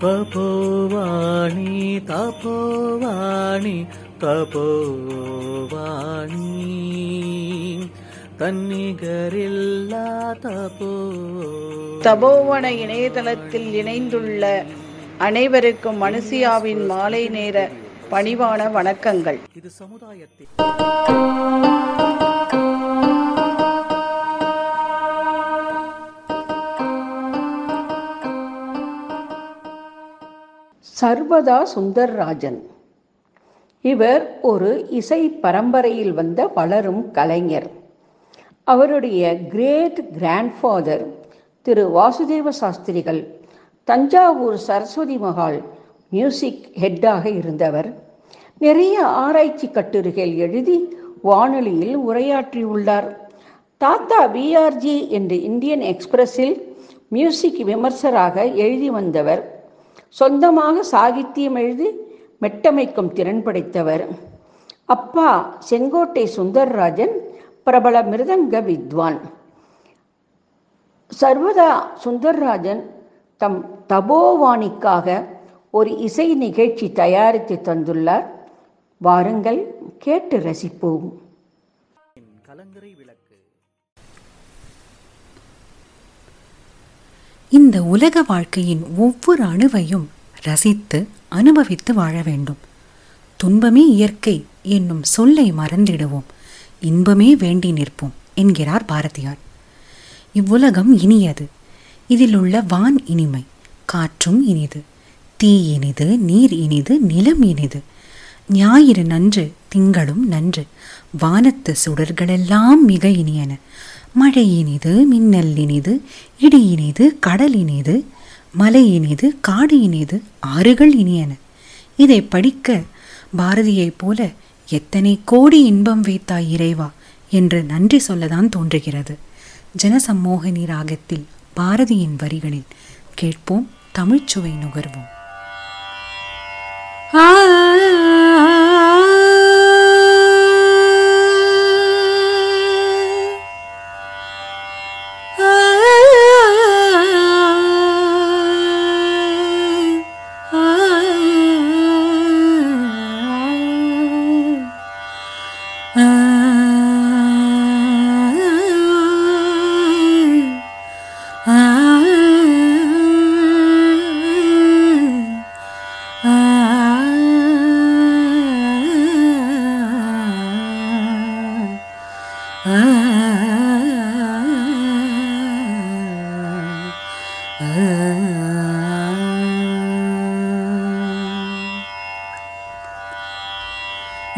தபோவாணி தபோவாணி தபோவாணி. தன்னிகரில்லா தபோ. தபோவன இணையதளத்தில் இணைந்துள்ள அனைவருக்கும் மனுசியாவின் மாலை நேர பணிவான வணக்கங்கள். இது சமுதாயத்தில் சர்வதா சுந்தர்ராஜன். இவர் ஒரு இசை பரம்பரையில் வந்த வளரும் கலைஞர். அவருடைய great grandfather Thiru Vasudeva Sastrigal Thanjavur Saraswathi Mahal music ஹெட்டாக இருந்தவர். நிறைய ஆராய்ச்சி கட்டுரைகள் எழுதி வானொலியில் உரையாற்றியுள்ளார். தாத்தா பிஆர்ஜி என்று இந்தியன் எக்ஸ்பிரஸில் மியூசிக் விமர்சராக எழுதி வந்தவர். சொந்தமாக சாகித்யம் எழுதி மெட்டமைக்கும் திறன் படைத்தவர். அப்பா செங்கோட்டை சுந்தர்ராஜன் பிரபல மிருதங்க வித்வான். சர்வதா சுந்தர்ராஜன் தம் தபோவாணிக்காக ஒரு இசை நிகழ்ச்சி தயாரித்து தந்துள்ளார். வாருங்கள் கேட்டு ரசிப்போம். கலங்கரை இந்த உலக வாழ்க்கையின் ஒவ்வொரு அணுவையும் ரசித்து அனுபவித்து வாழ வேண்டும். துன்பமே இயற்கை என்னும் சொல்லை மறந்திடுவோம். இன்பமே வேண்டி நிற்போம் என்கிறார் பாரதியார். இவ்வுலகம் இனியது. இதில் உள்ள வான் இனிமை காற்றும் இனிது. தீ இனிது நீர் இனிது நிலம் இனிது. ஞாயிறு நன்று திங்களும் நன்று. வானத்து சுடர்களெல்லாம் மிக இனியன. மழை இனிது மின்னல் இனிது மலையினிது கடல் மலை இனிது காடு இனிது ஆறுகள் இனியன. இதை படிக்க பாரதியைப் போல எத்தனை கோடி இன்பம் வைத்தாய் இறைவா என்று நன்றி சொல்லதான் தோன்றுகிறது. ஜனசம்மோகினி ராகத்தில் பாரதியின் வரிகளில் கேட்போம் தமிழ்ச்சுவை நுகர்வோம்.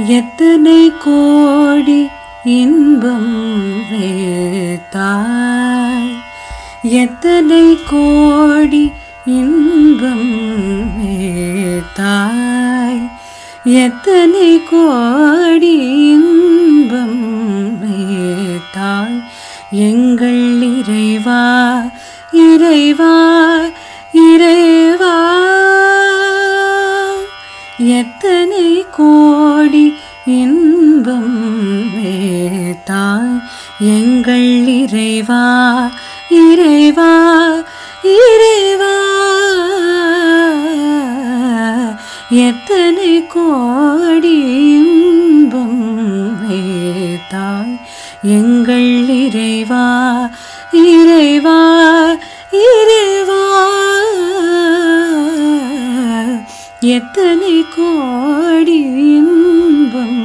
எத்தனை கோடி இன்பம் வேத்தாய்? எத்தனை கோடி இன்பம் வேத்தாய்? எத்தனை கோடி இன்பம் வேத்தாய்? எங்கள் இறைவா இறைவா இறைவா. எத்தனை கோடி இறைவா இறைவா இறைவா. எத்தனை கோடி இன்பம் தாய் எங்கள் இறைவா இறைவா இறைவா. எத்தனை கோடி இன்பம்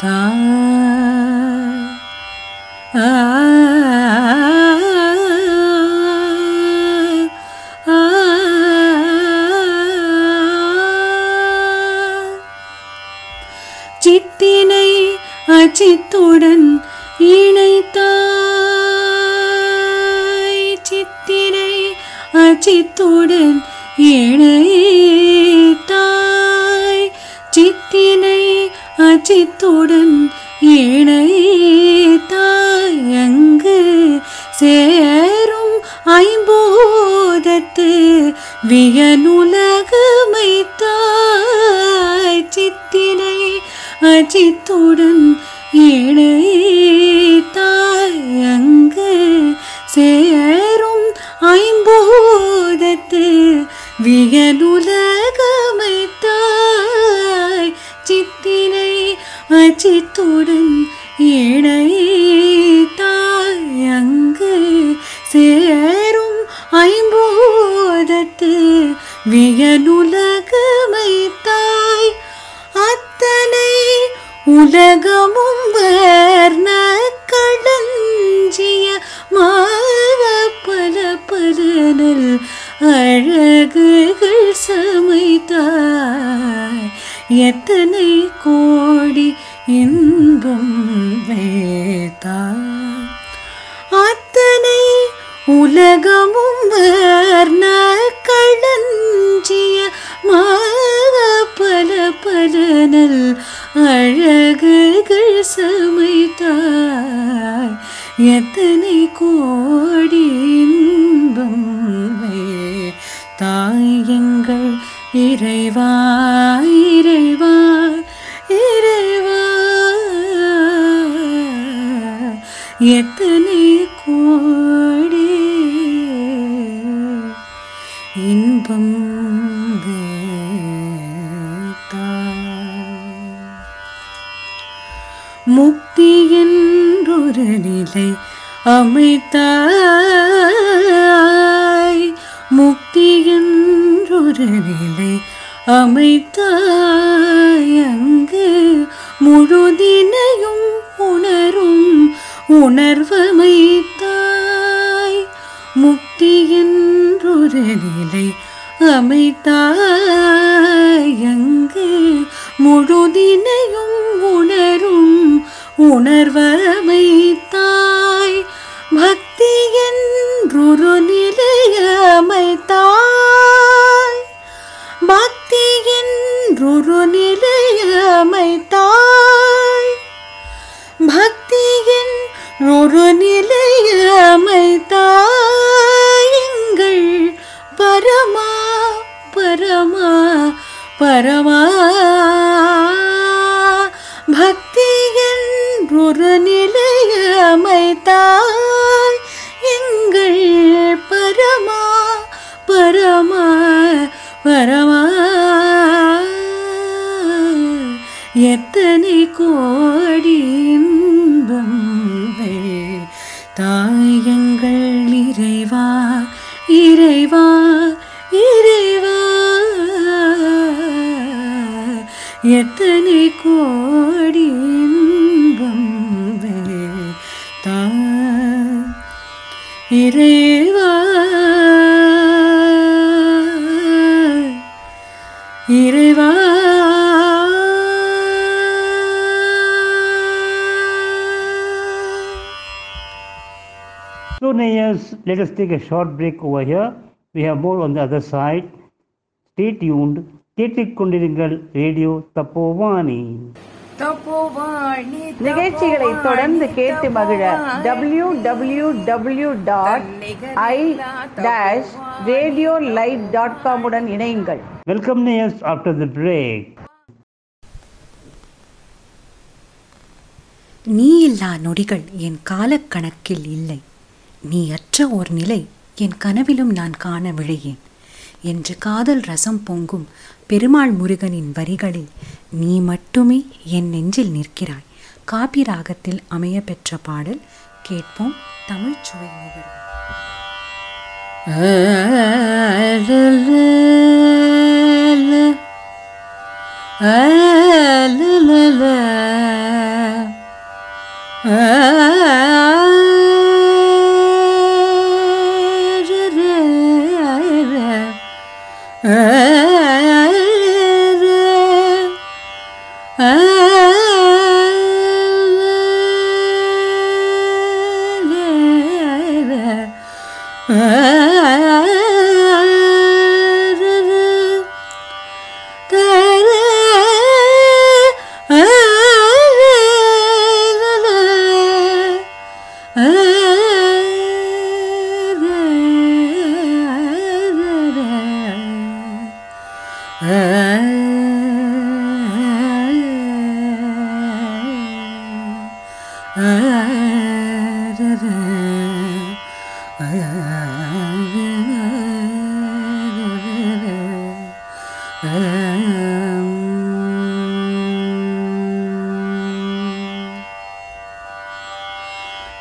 தாய் അജിത്തോടൻ எத்தனை கோடி இன்பம் முக்தி என்றொரு நிலை அமைத்தார் So, Nayas, let us take a short break over here. We have more on the other side. Stay tuned. கேட்டுக்கொண்டிருங்கள் ரேடியோ தப்போவானி நிகழ்ச்சிகளை தொடர்ந்து கேட்டு மகிழ W W W dot I dash radio live dot காமுடன் இணையுங்கள் வெல்கம் நேயர்ஸ் ஆஃப்டர் தி பிரேக் நீ இல்லா நொடிகள் என் காலக்கணக்கில் இல்லை நீ அற்ற ஓர் நிலை என் கனவிலும் நான் காண விழையேன் என்று காதல் ரசம் பொங்கும் பெருமாள் முருகனின் வரிகளில் நீ மட்டுமே என் நெஞ்சில் நிற்கிறாய் காபி ராகத்தில் அமைய பெற்ற பாடல் கேட்போம் தமிழ் சுவை நிகழ்வு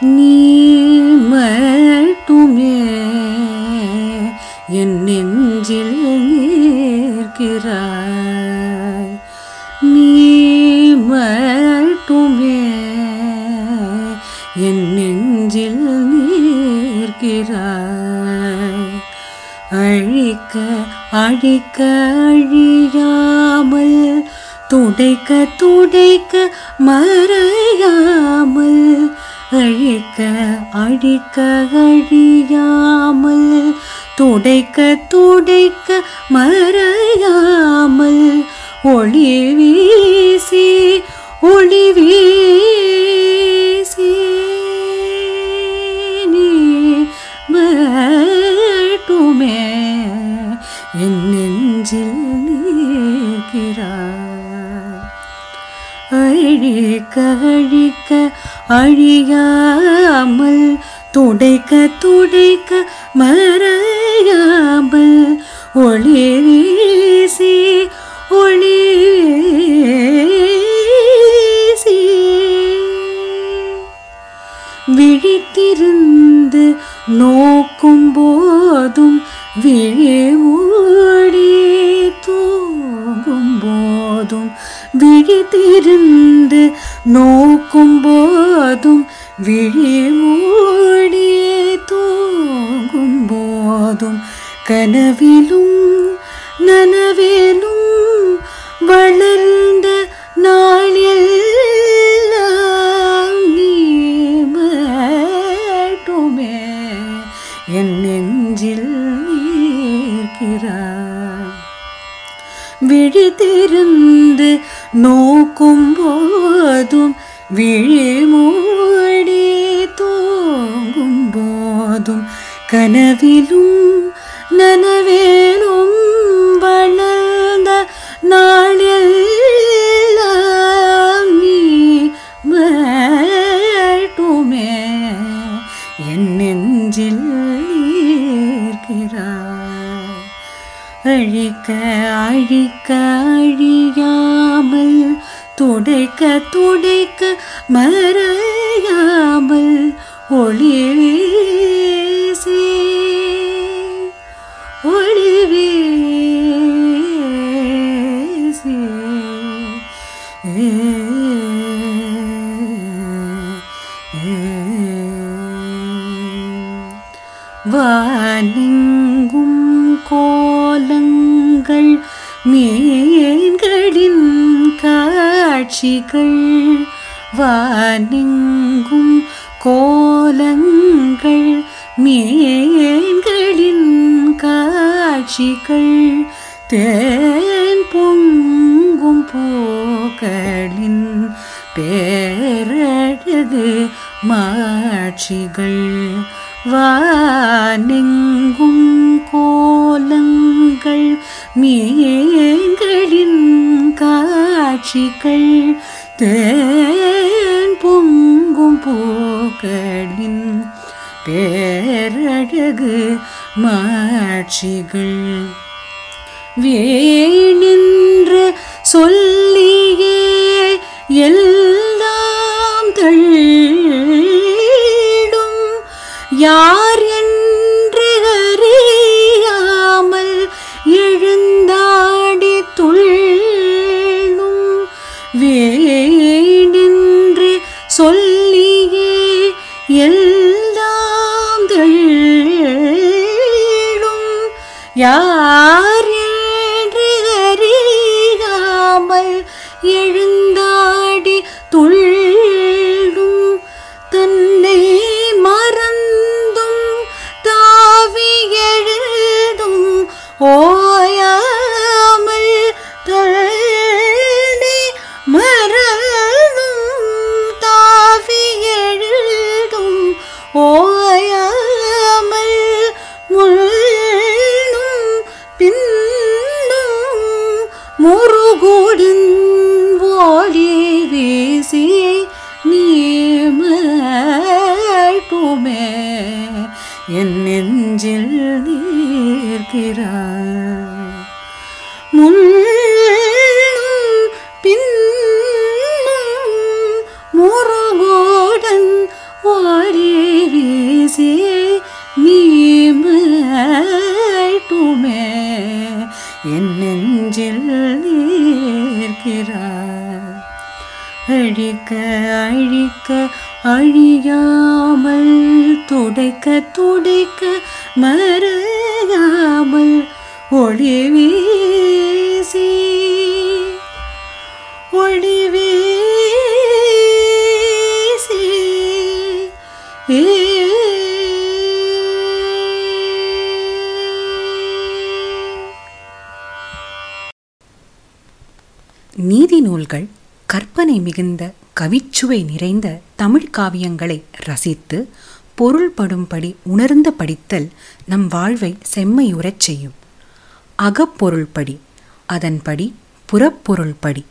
நீமல் துமே என் நெஞ்சில் இருக்கிறாய் நீமல் துமே என் நெஞ்சில் நிற்கிறாய் அழிக்க அழிக்க அழியாமல் துடைக்க மறையாமல் ஒளி வீசி ஒளி வீசி. நீ மட்டுமே என் நெஞ்சில் நீக்கிறாய் அழிக்க அழிக்க அழியாமல் துடைக்க துடைக்க மறையாமல் ஒளி வீசி ஒளி வீசி விழித்திருந்து நோக்கும் போதும் விழி மூடி தூங்கும் போதும். விழித்திருந்து நோக்கும் போதும் விழி மூடி தூங்கும் போதும். கனவிலும் நனவிலும் வளர்ந்த நாளெல்லாம் நீ மட்டுமே என் நெஞ்சில் நீர்க்கிறாய் விழித்திருந்து நோக்கும் போதும் விழி மூடி தூங்கும் போதும் கனவிலும் நனவேலும் வளர்ந்த நாளெல்லாம் நீ மட்டுமே என் நெஞ்சில் நீர்க்கிறாய் அழிக்க அழிக்க அழியாமல் துடைக்க துடைக்க கண்கள் மீன்களின் காட்சிகள் தேன் பொங்கும் பூக்களின் பேரழகு மாட்சிகள் வானெங்கும் கோலங்கள் மீன்களின் காட்சிகள் தேன் பொங்கும் பூக்களின் பேரழகு மாட்சிகள். வேணென்று சொல்லியே எல்லாம் யார் என்று அறியாமல் எழுந்த என் நெஞ்சில் நீர்க்கிறார். அழிக்க அழிக்க அழியாமல் துடைக்க துடைக்க மறையாமல் ஒளிவீ நீதி கற்பனை மிகுந்த கவிச்சுவை நிறைந்த தமிழ் காவியங்களை ரசித்து பொருள்படும்படி உணர்ந்த படித்தல் நம் வாழ்வை செம்மையுறச் செய்யும். அகப்பொருள்படி அதன்படி புறப்பொருள்படி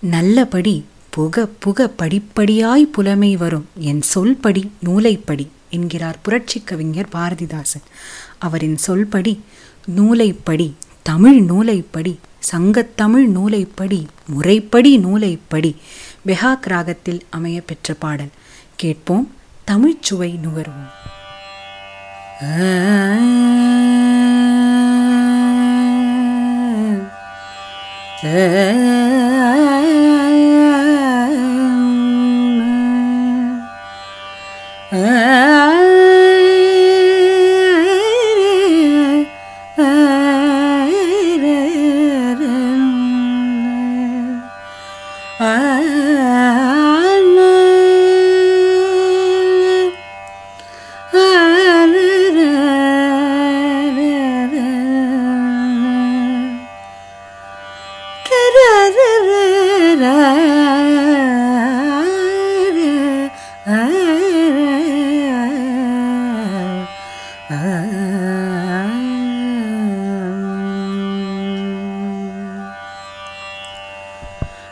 நல்லபடி புக புக படிப்படியாய் புலமை வரும் என் சொல்படி நூலைப்படி என்கிறார் புரட்சி கவிஞர் பாரதிதாசன். அவரின் சொல்படி நூலைப்படி தமிழ் நூலைப்படி சங்கத்தமிழ் நூலைப்படி முறைப்படி நூலைப்படி பெஹாக் ராகத்தில் அமைய பெற்ற பாடல் கேட்போம் தமிழ்ச்சுவை நுகர்வோம்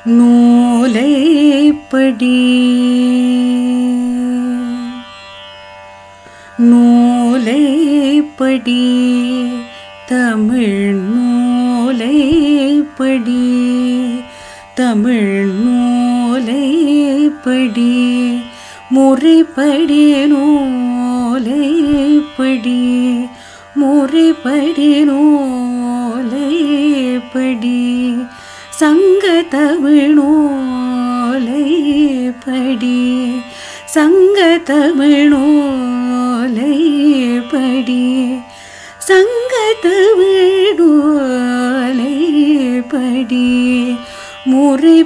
நூலைப்படி. நூலைப்படி தமிழ் நூலைப்படி தமிழ் நூலைப்படி. முறைப்படி நூலைப்படி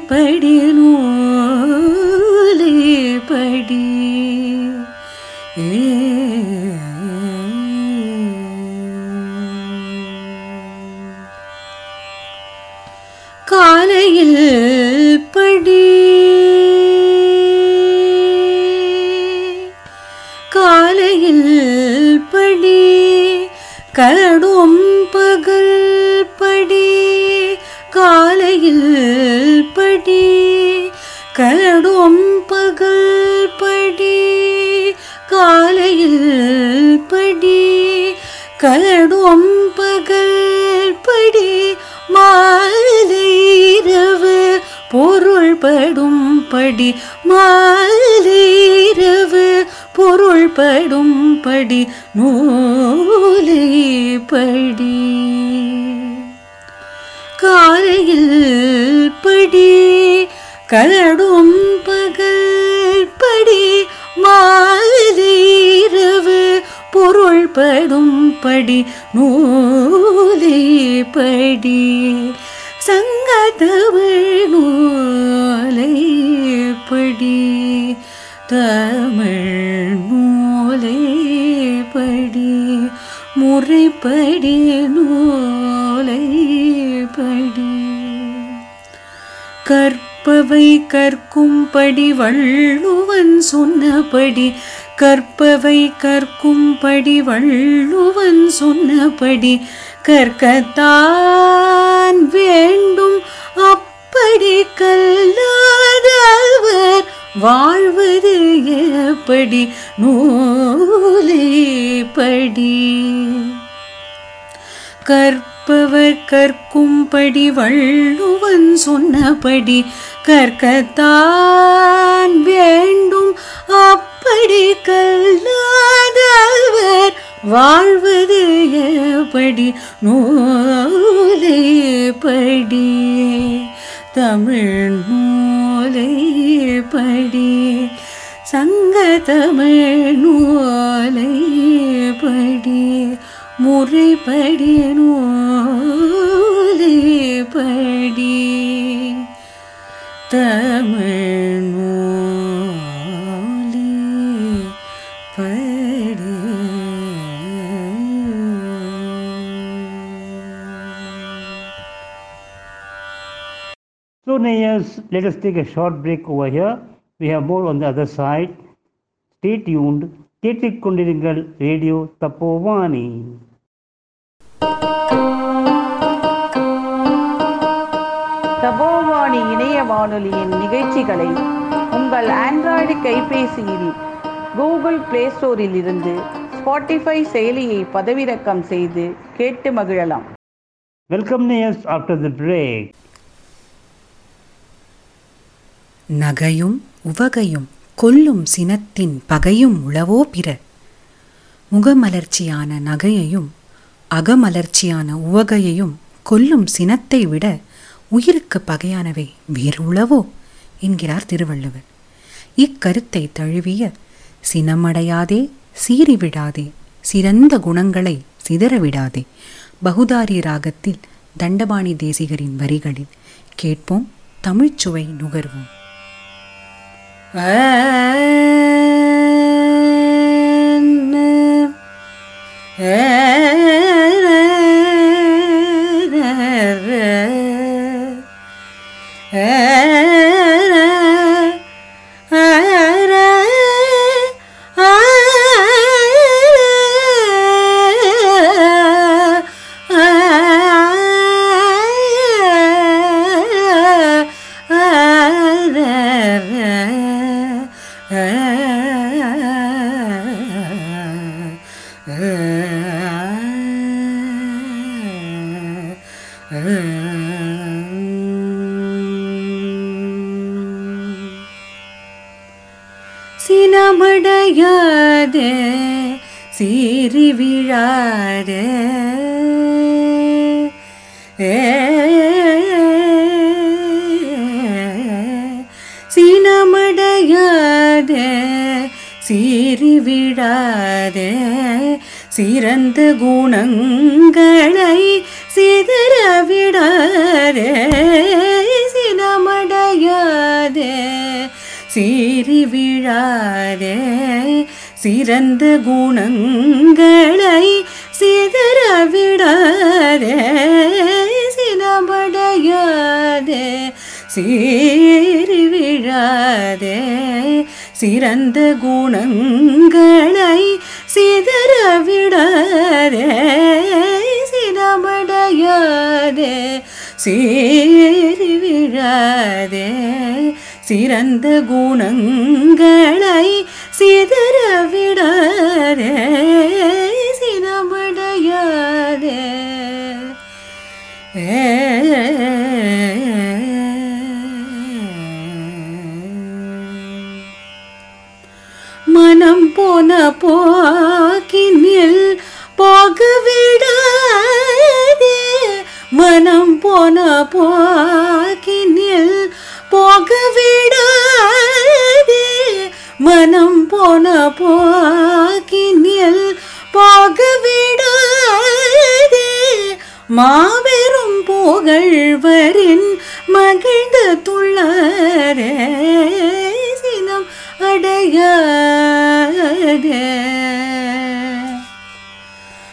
படி. நூலே படி காலையில் படி. காலையில் படி. கடு பொருள்படும் படி மாலைரவு பொருள்படும் நூலை படி காலையில் படி கலடும் பகல் படி மாலைரவு பொருள்படும் படி நூலை படி சங்கத்தமிழ் நூல் படி தமிழ் நூலை படி முறைப்படி நூலை படி. கற்பவை கற்கும்படி வள்ளுவன் சொன்னபடி கற்பவை கற்கும்படி வள்ளுவன் சொன்னபடி கற்கத்தான் வேண்டும் அப்படி கல்லாதவர் வாழ்வது எப்படி? நூலை படி. கற்பவர் கற்கும்படி வள்ளுவன் சொன்னபடி கற்கத்தான் வேண்டும். அப்படி கல்லாதவர் வாழ்வது எப்படி? நூலை படி. தமிழ் நூலைப்படி சங்க தமிழ் நூலைப்படி முறைப்படி நூலைப்படி Tamil Nayas, let us take a short break over here. We have more on the other side. Stay tuned. கேட்டுக்கொண்டிருங்கள் ரேடியோ தப்போவானி தபோவாணி இணைய வானொலியின் நிகழ்ச்சிகளை உங்கள் ஆண்ட்ராய்டு கைபேசியில் கூகுள் பிளே ஸ்டோரில் இருந்து ஸ்பாட்டிஃபை செயலியை பதிவிறக்கம் செய்து கேட்டு மகிழலாம் வெல்கம் நேயர்ஸ் ஆஃப்டர் த பிரேக் நகையும் உவகையும் கொல்லும் சினத்தின் பகையும் உளவோ பிற முகமலர்ச்சியான நகையையும் அகமலர்ச்சியான உவகையையும் கொல்லும் சினத்தை விட உயிருக்கு பகையானவை வேறு உளவோ? என்கிறார் திருவள்ளுவர். இக்கருத்தை தழுவிய சினமடையாதே சீறிவிடாதே சிறந்த குணங்களை சிதறவிடாதே பகுதாரி ராகத்தில் தண்டபாணி தேசிகரின் வரிகளில் கேட்போம் தமிழ்ச்சுவை நுகர்வோம். சினமடையாதே சீறி விழாதே. ஏ சீறி விடாதே சிறந்த குணங்களை சிதற விடாதே. சினமடையாதே. சீறி விழாதே. சிறந்த குணங்களை சிதற விடாதே சினமடையாதே சீறி விழாதே சிறந்த குணங்களை சிதற விடாதே சினமடையாதே சீறி விழாதே சிறந்த குணங்களை சிதற விடாதே சினமடையாதே மனம் போன போக்கினில் போக விடாதே மனம் போன போக்கினில் போக விடாதே மனம் போன போக்கினில் போக விடாதே மாபெரும் புகழ்வரின் மகிழ்ந்த துள்ளரே. சினம் அடையாதே.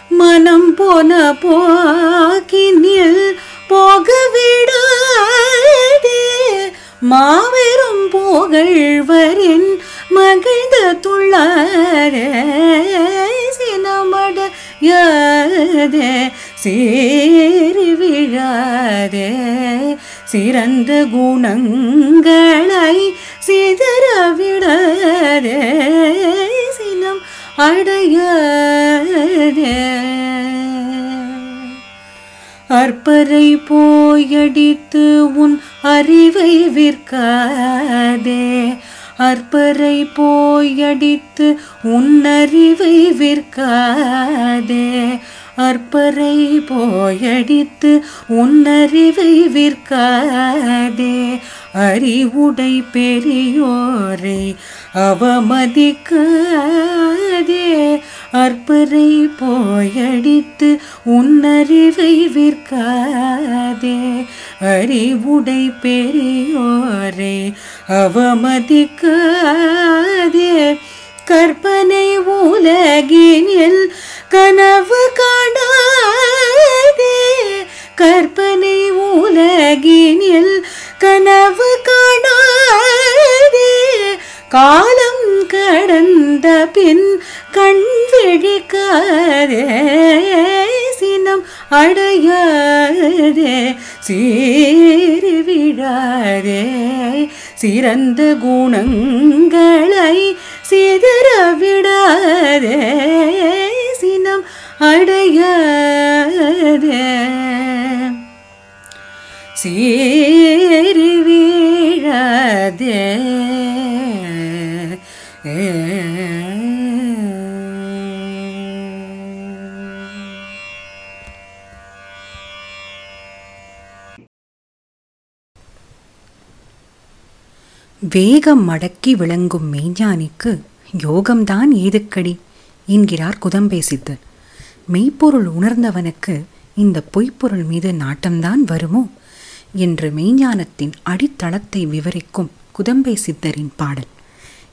மனம் போன போக்கினில் போக விடாதே மாபெரும் புகழ்வரின் மகிழ்ந்த துள்ளார சினமட யாதே சேரி விழாதே. சிறந்த குணங்களை சிதற விடாதே சினம் அடையாதே. அற்பரை போயடித்து உன் அறிவை விற்காதே. அற்பரை போயடித்து உன் அறிவை விற்காதே. அற்பரை போயடித்து உன்னறிவை விற்காதே. அறிவுடை பெரியோரை அவமதிக்காதே. அற்பரை போயடித்து உன்னறிவை விற்காதே. அறிவுடை பெரியோரை அவமதிக்காதே. கற்பனை உலகினில் கனவு காணாதே கற்பனை உலகினில் கனவு காணாதே. காலம் கடந்த பின் கண் விழிக்காதே சினம் அடையாதே. சீறி விடாதே சிறந்த குணங்களை சிதற விடாதே. சினம் அடையாத சேரி வீழாத. வேகம் மடக்கி விளங்கும் மெய்ஞானிக்கு யோகம்தான் ஏதுக்கடி? என்கிறார் குதம்பே சித்தர் மெய்ப்பொருள் உணர்ந்தவனுக்கு இந்த பொய்ப்பொருள் மீது நாட்டம்தான் வருமோ? என்று மெய்ஞானத்தின் அடித்தளத்தை விவரிக்கும் குதம்பை சித்தரின் பாடல்.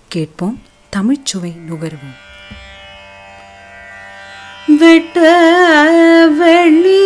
கேட்போம் தமிழ்ச்சுவை நுகர்வோம். வெட்ட வெளிதானே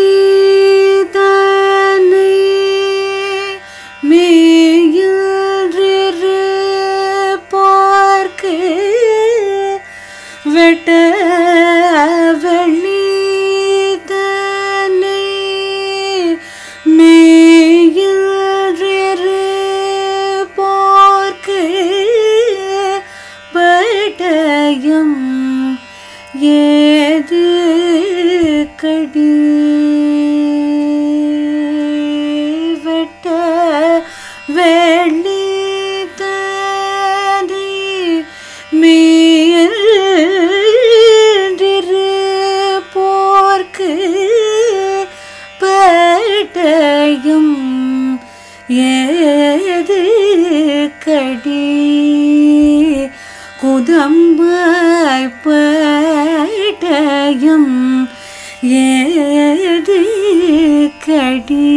பட்டயம் ஏது கடி பட்டயம் ஏது கடி?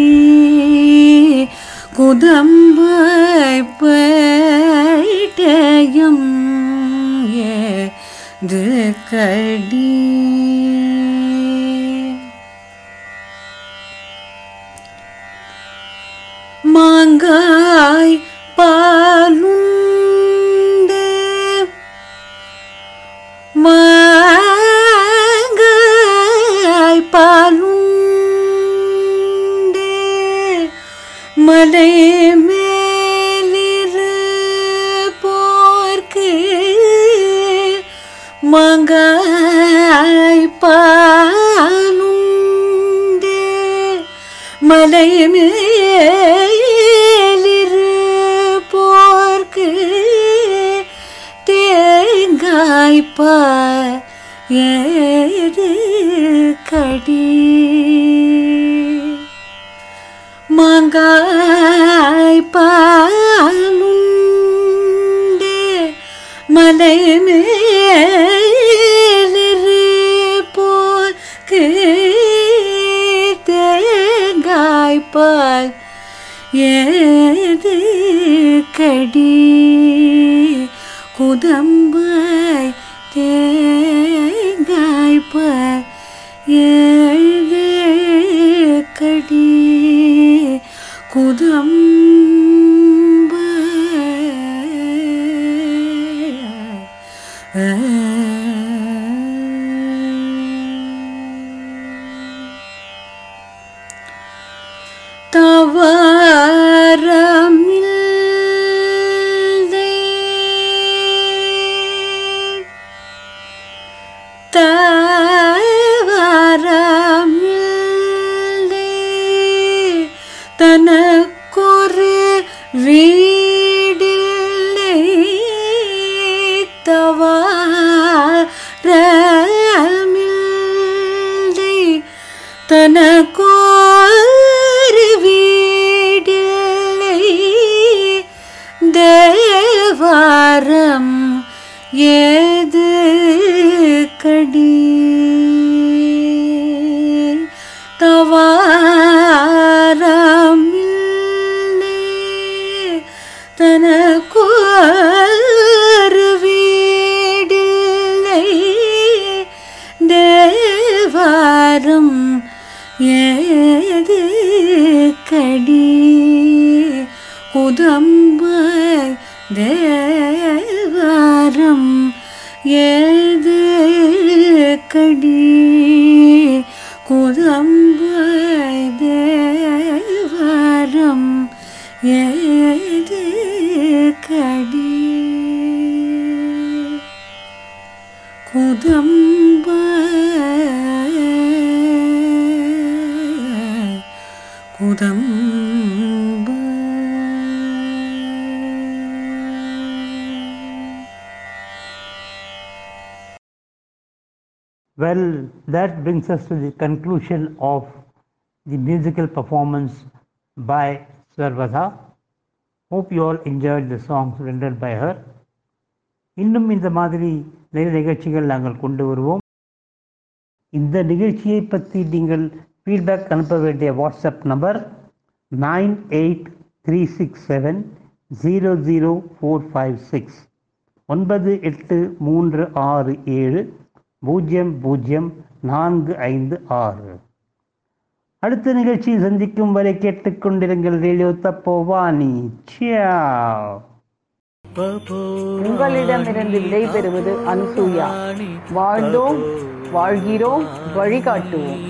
குதம்பாய் பட்டயம் ஏது கடி? மாங்காய் பா பாலுண்டு மலை மேலிரு போர்க்கு மங்காய் பாலுண்டு மலை மேலிரு போர்க்கு தேங்காய்ப்பா ஏது கடி மாங்காய் பாலுண்டு மலை மேலிரு போர்க்கு தேங்காய்ப்பால் ஏது கடி ஏழு awal that brings us to the conclusion of the musical performance by Sarvada. Hope you all enjoyed the songs rendered by her. இன்னும் இந்த மாதிரி நிறைய நிகழ்ச்சிகள் நாங்கள் கொண்டு வருவோம் இந்த நிகழ்ச்சியை பற்றி நீங்கள் ஃபீட்பேக் அனுப்ப வேண்டிய WhatsApp number nine eight three six seven zero zero four five six ஒன்பது எட்டு மூன்று ஆறு ஏழு பூஜ்ஜியம் பூஜ்ஜியம் நான்கு ஐந்து ஆறு. அடுத்த நிகழ்ச்சியை சந்திக்கும் வரை கேட்டுக்கொண்டிருங்கள் ரேடியோ தப்போவானி. சியாவ். உங்களிடமிருந்து விடைபெறுவது அனுசூயா வாழ்ந்தோம் வாழ்கிறோம் வழிகாட்டுவோம்.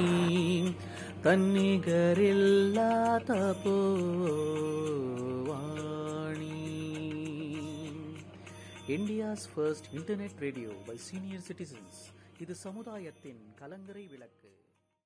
தன்னிகரில்லா Tapovani India's first internet radio by senior citizens. இது சமுதாயத்தின் கலங்கரை விளக்கு.